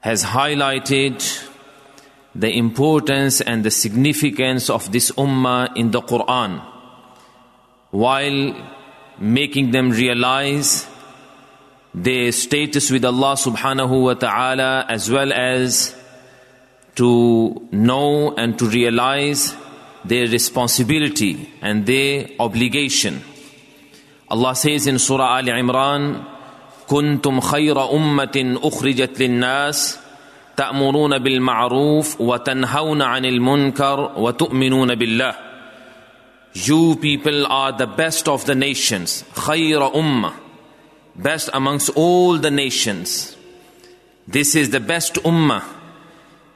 has highlighted the importance and the significance of this ummah in the Quran while making them realize their status with Allah subhanahu wa ta'ala as well as to know and to realize their responsibility and their obligation. Allah says in Surah Al Imran, كنتم خير أمة أخرجت للناس تأمرون بالمعروف وتنهون عن المنكر وتؤمنون بالله. You people are the best of the nations. خير أمة best amongst all the nations. This is the best ummah.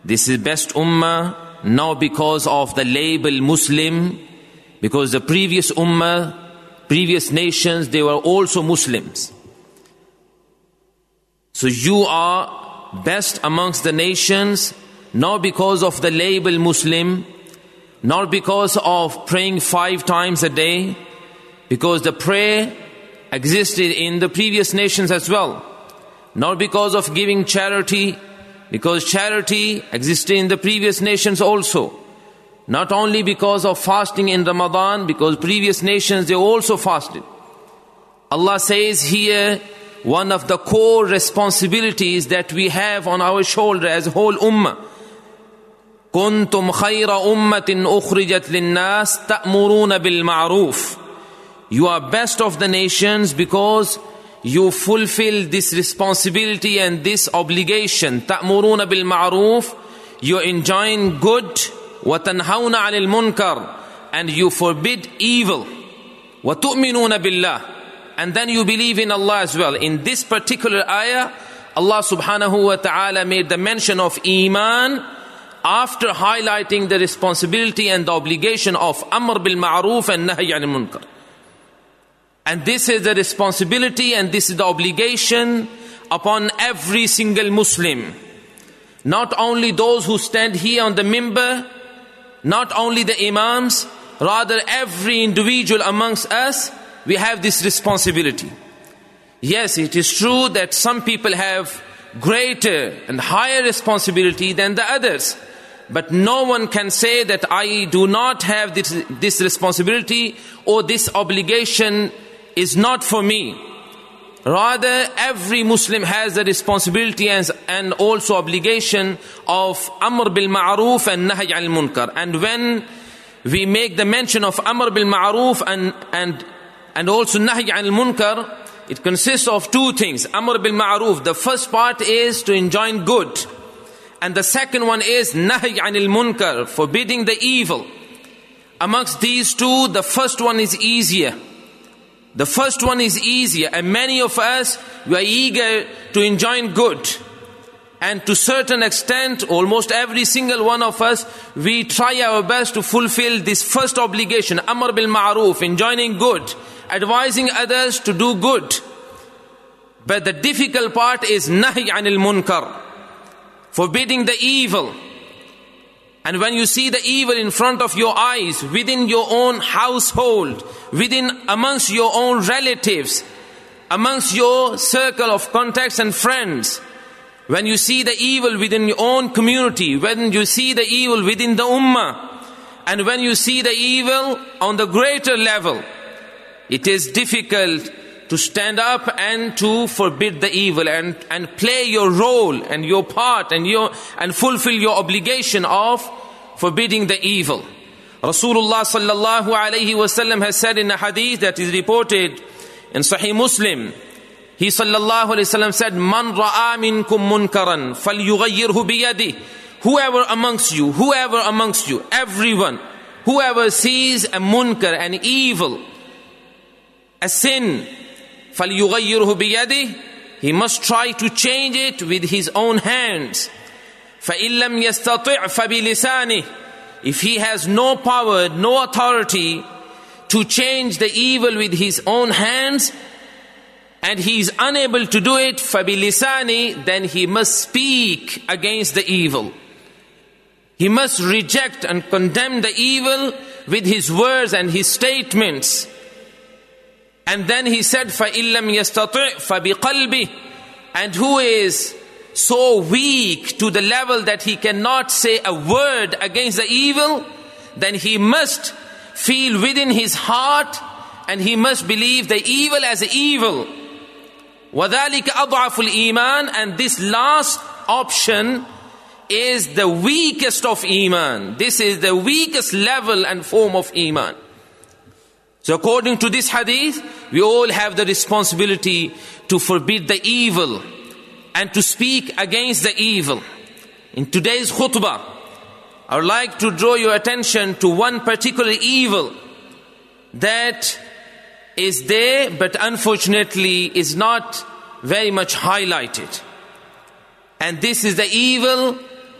This is best ummah not because of the label Muslim, because the previous ummah, previous nations, they were also Muslims. So you are best amongst the nations, not because of the label Muslim, not because of praying five times a day, because the prayer existed in the previous nations as well. Not because of giving charity, because charity existed in the previous nations also. Not only because of fasting in Ramadan, because previous nations they also fasted. Allah says here, one of the core responsibilities that we have on our shoulder as a whole ummah. كنتم خير أمة أخرجت للناس تأمرون بالمعروف you are best of the nations because you fulfill this responsibility and this obligation. تأمرون بالمعروف You enjoin good وتنهون عن المنكر and you forbid evil. وتؤمنون بالله and then you believe in Allah as well. In this particular ayah, Allah subhanahu wa ta'ala made the mention of Iman after highlighting the responsibility and the obligation of Amr bil Ma'ruf and Nahy al Munkar. And this is the responsibility and this is the obligation upon every single Muslim. Not only those who stand here on the mimbar, not only the imams, rather every individual amongst us, we have this responsibility. Yes, it is true that some people have greater and higher responsibility than the others. But no one can say that I do not have this, this responsibility or this obligation is not for me. Rather, every Muslim has the responsibility and, and also obligation of Amr bil Ma'ruf and Nahy al Munkar. And when we make the mention of Amr bil Ma'ruf and, and, and also Nahy al Munkar, it consists of two things. Amr bil Ma'ruf, the first part is to enjoin good. And the second one is Nahy anil Munkar, forbidding the evil. Amongst these two, the first one is easier. The first one is easier, and many of us we are eager to enjoin good. And to certain extent, almost every single one of us, we try our best to fulfill this first obligation, Amr bil Ma'ruf, enjoining good, advising others to do good. But the difficult part is Nahy anil Munkar, forbidding the evil. And when you see the evil in front of your eyes, within your own household, within amongst your own relatives, amongst your circle of contacts and friends, when you see the evil within your own community, when you see the evil within the ummah, and when you see the evil on the greater level, it is difficult to stand up and to forbid the evil and, and play your role and your part and your and fulfill your obligation of forbidding the evil. Rasulullah sallallahu alayhi wasallam has said in a hadith that is reported in Sahih Muslim. He sallallahu alayhi wasallam said, "Man ra'a minkum munkaran falyughayyirhu biyadi." Whoever amongst you, whoever amongst you, everyone, whoever sees a munkar, an evil, a sin, فَلْيُغَيِّرْهُ بِيَدِهِ He must try to change it with his own hands. فَإِن لَمْ يَسْتَطِعْ فَبِلِسَانِهِ If he has no power, no authority to change the evil with his own hands, and he is unable to do it, فَبِلِسَانِهِ Then he must speak against the evil. He must reject and condemn the evil with his words and his statements. And then he said, فَإِلَّمْ يَسْتَطِعْ فَبِقَلْبِهِ And who is so weak to the level that he cannot say a word against the evil, then he must feel within his heart and he must believe the evil as evil. وَذَلِكَ أَضْعَفُ الْإِيمَانِ And this last option is the weakest of Iman. This is the weakest level and form of Iman. So according to this hadith, we all have the responsibility to forbid the evil and to speak against the evil. In today's khutbah, I would like to draw your attention to one particular evil that is there but unfortunately is not very much highlighted. And this is the evil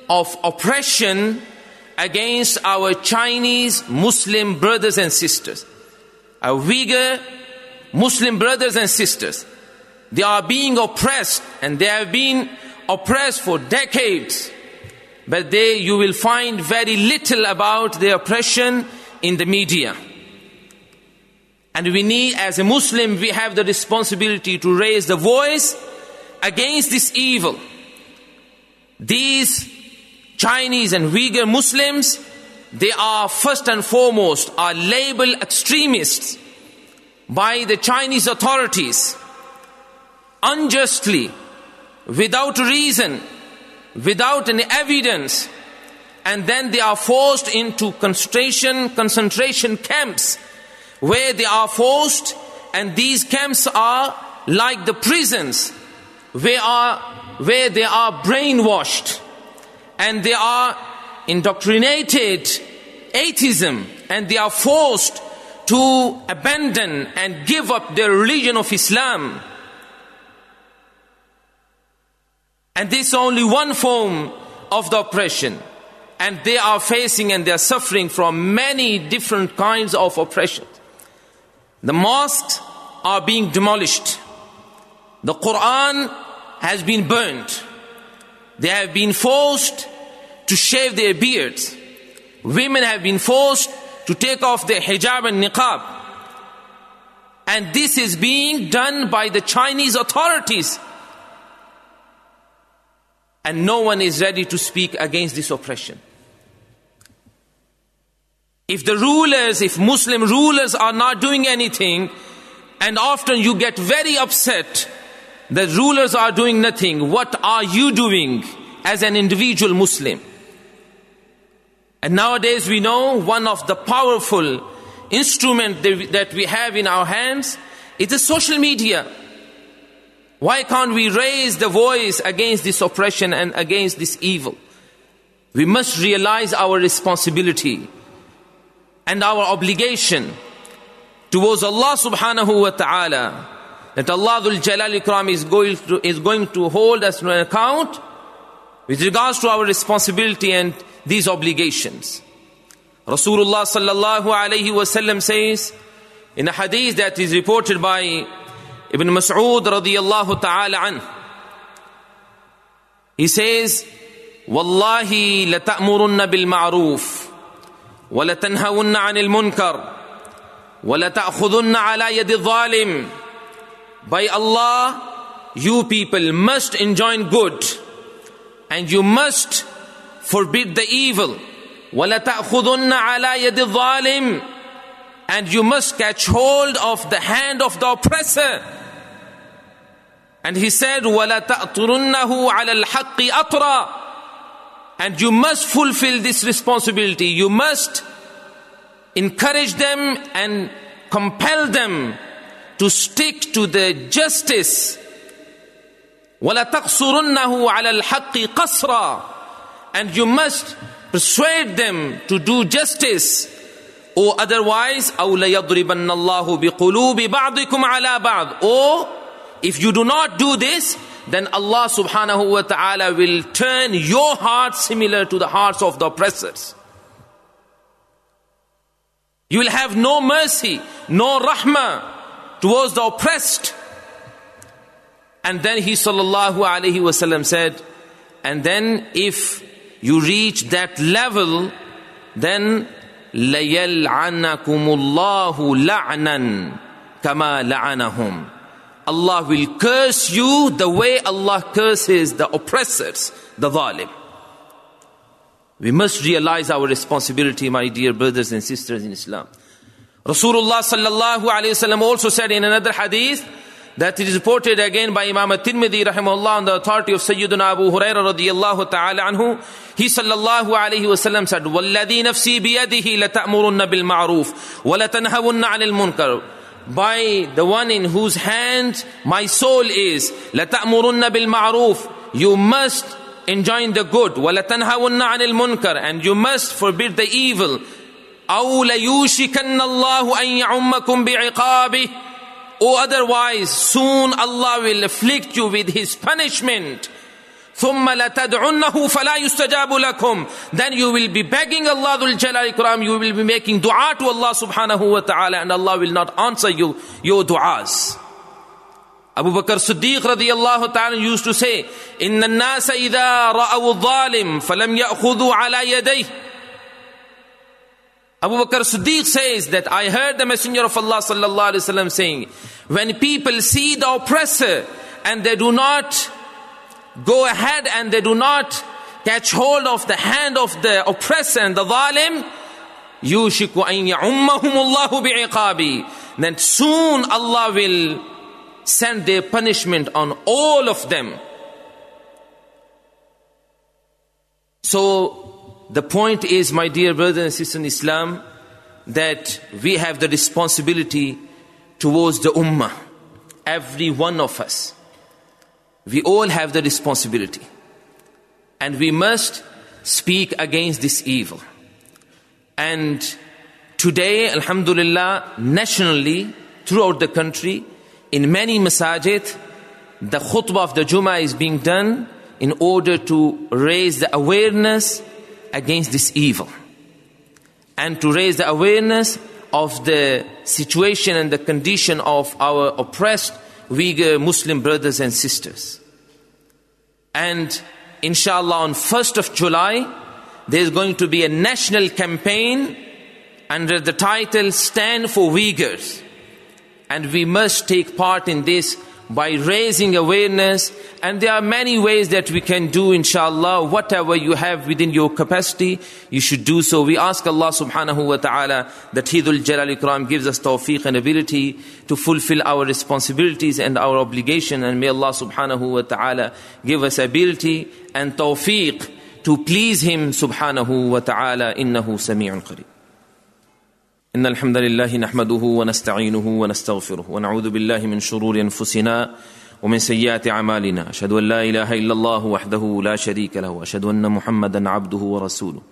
of oppression against our Chinese Muslim brothers and sisters our Uyghur Muslim brothers and sisters. They are being oppressed and they have been oppressed for decades. But they, you will find very little about their oppression in the media. And we need, as a Muslim, we have the responsibility to raise the voice against this evil. These Chinese and Uyghur Muslims, they are first and foremost are labeled extremists by the Chinese authorities unjustly, without reason, without any evidence, and then they are forced into concentration concentration camps where they are forced and these camps are like the prisons where are where they are brainwashed and they are indoctrinated atheism and they are forced to abandon and give up their religion of Islam. And this is only one form of the oppression. And they are facing and they are suffering from many different kinds of oppression. The mosques are being demolished. The Quran has been burnt. They have been forced to shave their beards. Women have been forced to take off their hijab and niqab. And this is being done by the Chinese authorities. And no one is ready to speak against this oppression. If the rulers, if Muslim rulers are not doing anything, and often you get very upset that rulers are doing nothing, what are you doing as an individual Muslim? And nowadays we know one of the powerful instrument that we have in our hands is the social media. Why can't we raise the voice against this oppression and against this evil? We must realize our responsibility and our obligation towards Allah subhanahu wa ta'ala that Allah Dhul Jalal Ikram is going, to, is going to hold us to an account with regards to our responsibility and these obligations. Rasulullah sallallahu alayhi wasallam says in a hadith that is reported by Ibn Mas'ud radiyallahu ta'ala an he says والله لتأمرن بالمعروف ولتنهون عن المنكر ولتأخذن على يد الظالم By Allah, you people must enjoin good and you must forbid the evil. وَلَتَأْخُذُنَّ عَلَى يَدِ الظَّالِمِ And you must catch hold of the hand of the oppressor. And he said, وَلَتَأْطُرُنَّهُ عَلَى الْحَقِّ أَطْرًا And you must fulfill this responsibility. You must encourage them and compel them to stick to the justice. وَلَتَقْصُرُنَّهُ عَلَى الْحَقِّ قَصْرًا And you must persuade them to do justice. Or otherwise, أَوْ لَيَضْرِبَنَّ اللَّهُ بِقُلُوبِ بَعْضِكُمْ عَلَى بَعْضٍ Or, if you do not do this, then Allah subhanahu wa ta'ala will turn your heart similar to the hearts of the oppressors. You will have no mercy, no rahmah towards the oppressed. And then he sallallahu alayhi wasallam said, and then if you reach that level, then لَيَلْعَنَكُمُ اللَّهُ لَعْنًا كَمَا لَعَنَهُمْ Allah will curse you the way Allah curses the oppressors, the zalim. We must realize our responsibility, my dear brothers and sisters in Islam. Rasulullah sallallahu alayhi wasallam also said in another hadith that it is reported again by Imam at-Tirmidhi rahimahullah on the authority of Sayyidina Abu Hurairah radiyallahu ta'ala anhu. He sallallahu alayhi wasallam said, وَالَّذِي نَفْسِي بِيَدِهِ لَتَأْمُرُنَّ بِالْمَعْرُوفِ وَلَتَنْهَوُنَّ عَنِ الْمُنْكَرِ By the one in whose hand my soul is, لَتَأْمُرُنَّ بِالْمَعْرُوفِ You must enjoin the good وَلَتَنْهَوُنَّ عَنِ الْمُنْكَرِ and you must forbid the evil أَوْ لَيُوشِكَنَّ اللَّهُ أَن يَعُمَّكُمْ بِعِقَابِهِ or otherwise soon Allah will afflict you with his punishment ثم لتدعنه فلا يستجاب لكم then you will be begging Allah Dhul Jalal Ikram you will be making dua to Allah subhanahu wa ta'ala and Allah will not answer you your du'as Abu Bakr Siddiq radiallahu ta'ala used to say, إِنَّ النَّاسَ إِذَا رَأَوُوا الظَّالِمِ فَلَمْ يَأْخُذُوا عَلَى يَدَيْهِ Abu Bakr Siddiq says that I heard the Messenger of Allah sallallahu alaihi wasallam saying, when people see the oppressor and they do not go ahead and they do not catch hold of the hand of the oppressor and the zalim, يُوشِكُ أَن يَعُمَّهُمُ اللَّهُ بِعِقَابِ Then soon Allah will send their punishment on all of them. So, the point is, my dear brothers and sisters in Islam, that we have the responsibility towards the Ummah. Every one of us. We all have the responsibility. And we must speak against this evil. And today, Alhamdulillah, nationally, throughout the country, in many masajid, the khutbah of the Jummah is being done in order to raise the awareness against this evil and to raise the awareness of the situation and the condition of our oppressed Uyghur Muslim brothers and sisters. And inshallah on 1st of July, there's going to be a national campaign under the title Stand for Uyghurs. And we must take part in this by raising awareness. And there are many ways that we can do, inshallah. Whatever you have within your capacity, you should do so. We ask Allah subhanahu wa ta'ala that Hidul Jalal Ikram gives us tawfiq and ability to fulfill our responsibilities and our obligation. And may Allah subhanahu wa ta'ala give us ability and tawfiq to please Him subhanahu wa ta'ala. Innahu sami'un qareeb. إن الحمد لله نحمده ونستعينه ونستغفره ونعوذ بالله من شرور أنفسنا ومن سيئات أعمالنا أشهد أن لا إله إلا الله وحده لا شريك له وأشهد أن محمدا عبده ورسوله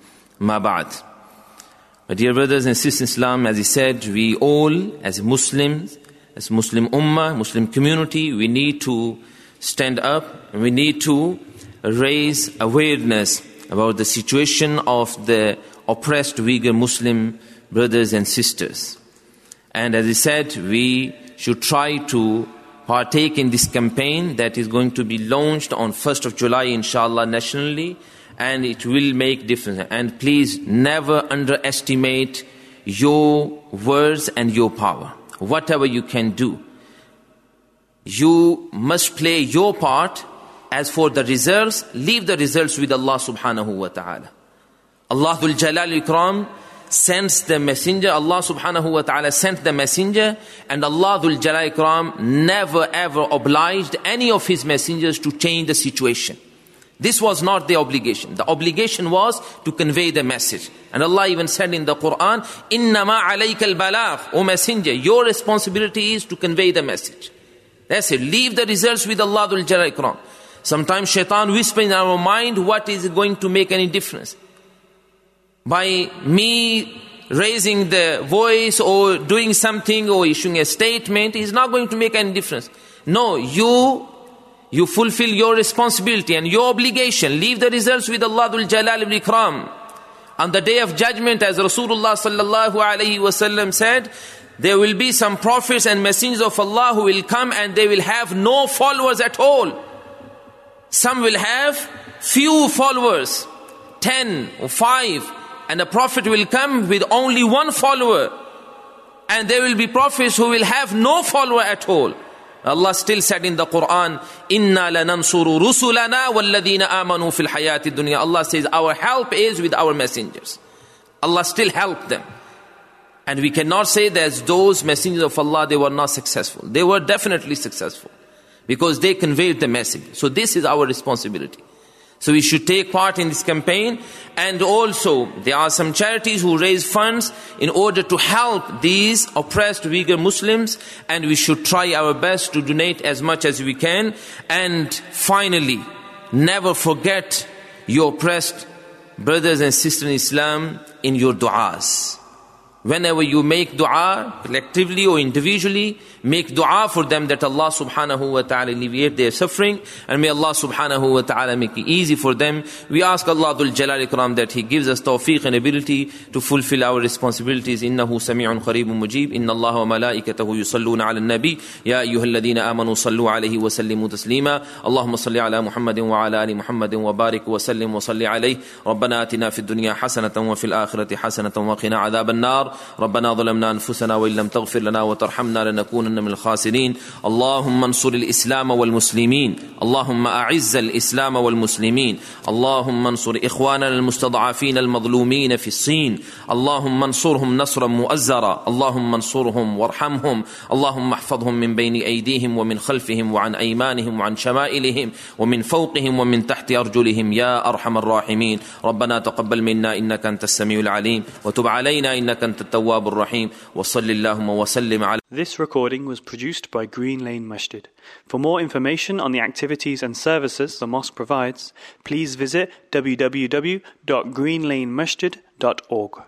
ما بعد My dear brothers and sisters in Islam, as he said, we all as Muslims, as Muslim Ummah, Muslim community, we need to stand up and we need to raise awareness about the situation of the oppressed Uyghur Muslim brothers and sisters. And as I said, we should try to partake in this campaign that is going to be launched on 1st of July, inshallah, nationally. and it will make difference. And please never underestimate your words and your power. Whatever you can do, you must play your part. As for the results, leave the results with Allah subhanahu wa ta'ala. Allahul Jalal Ikram sends the messenger, Allah subhanahu wa ta'ala sent the messenger, and Allah Jalal Ikram never ever obliged any of his messengers to change the situation. This was not the obligation. The obligation was to convey the message. And Allah even said in the Quran, Innama alayka al-balagh, O messenger, your responsibility is to convey the message. That's it. Leave the results with Allah Ikram. Sometimes shaitan whispers in our mind what is going to make any difference. By me raising the voice or doing something or issuing a statement is not going to make any difference. No, you you fulfill your responsibility and your obligation. Leave the results with Allah Jalal ibn Ikram. On the day of judgment, as Rasulullah sallallahu alayhi wasallam said, there will be some prophets and messengers of Allah who will come and they will have no followers at all. Some will have few followers, ten or five, and a prophet will come with only one follower. And there will be prophets who will have no follower at all. Allah still said in the Quran, Inna lanansuru rusulana walladina amanu fil hayati dunya. Allah says, our help is with our messengers. Allah still helped them. And we cannot say that those messengers of Allah, they were not successful. They were definitely successful. Because they conveyed the message. So this is our responsibility. So we should take part in this campaign. And also, there are some charities who raise funds in order to help these oppressed Uyghur Muslims. And we should try our best to donate as much as we can. And finally, never forget your oppressed brothers and sisters in Islam in your du'as Whenever you make dua, collectively or individually, make dua for them that Allah subhanahu wa ta'ala alleviate their suffering and may Allah subhanahu wa ta'ala make it easy for them. We ask Allah Dhul Jalal Ikram that He gives us tawfiq and ability to fulfill our responsibilities. إنه سميع قريب مجيب إن الله وملائكته يصلون على النبي يا أيها الذين آمنوا صلوا عليه وسلموا تسليما اللهم صل على محمد وعلى آل محمد وبارك وسلم وصل عليه ربنا آتنا في الدنيا حسنة وفي الآخرة حسنة وقنا عذاب ربنا ظلمنا أنفسنا وإن لم تغفر لنا وترحمنا لنكونن من الخاسرين. اللهم انصر الإسلام والمسلمين. اللهم أعز الإسلام والمسلمين. اللهم انصر إخواننا المستضعفين المظلومين في الصين. اللهم انصرهم نصرا مؤزرا. اللهم انصرهم وارحمهم. اللهم احفظهم من بين أيديهم ومن خلفهم وعن أيمانهم وعن شمائلهم ومن فوقهم ومن تحت أرجلهم. يا أرحم الراحمين. ربنا تقبل منا إنك أنت السميع العليم. وتب علينا إنك أنت التواب الرحيم وصل اللهم وسلم على This recording was produced by Green Lane Masjid. For more information on the activities and services the mosque provides, please visit www.greenlanemasjid.org.